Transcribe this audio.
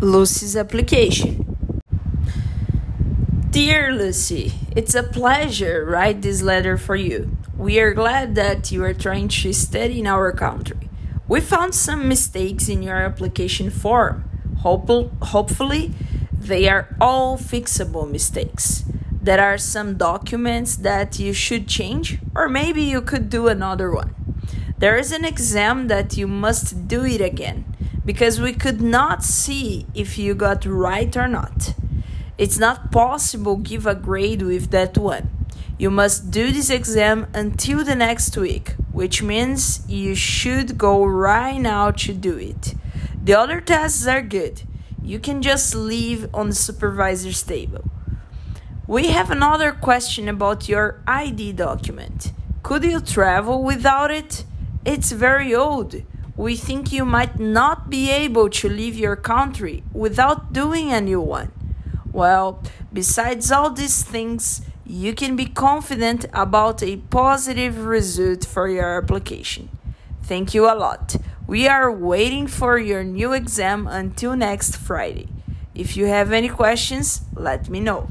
Lucy's application. Dear Lucy, it's a pleasure write this letter for you. We are glad that you are trying to study in our country. We found some mistakes in your application form. Hope- hopefully, they are all fixable mistakes. There are some documents that you should change, or maybe you could do another one. There is an exam that you must do it again because we could not see if you got right or not. It's not possible give a grade with that one. You must do this exam until the next week, which means you should go right now to do it. The other tests are good. You can just leave on the supervisor's table. We have another question about your ID document. Could you travel without it? It's very old. We think you might not be able to leave your country without doing a new one. Well, besides all these things, you can be confident about a positive result for your application. Thank you a lot. We are waiting for your new exam until next Friday. If you have any questions, let me know.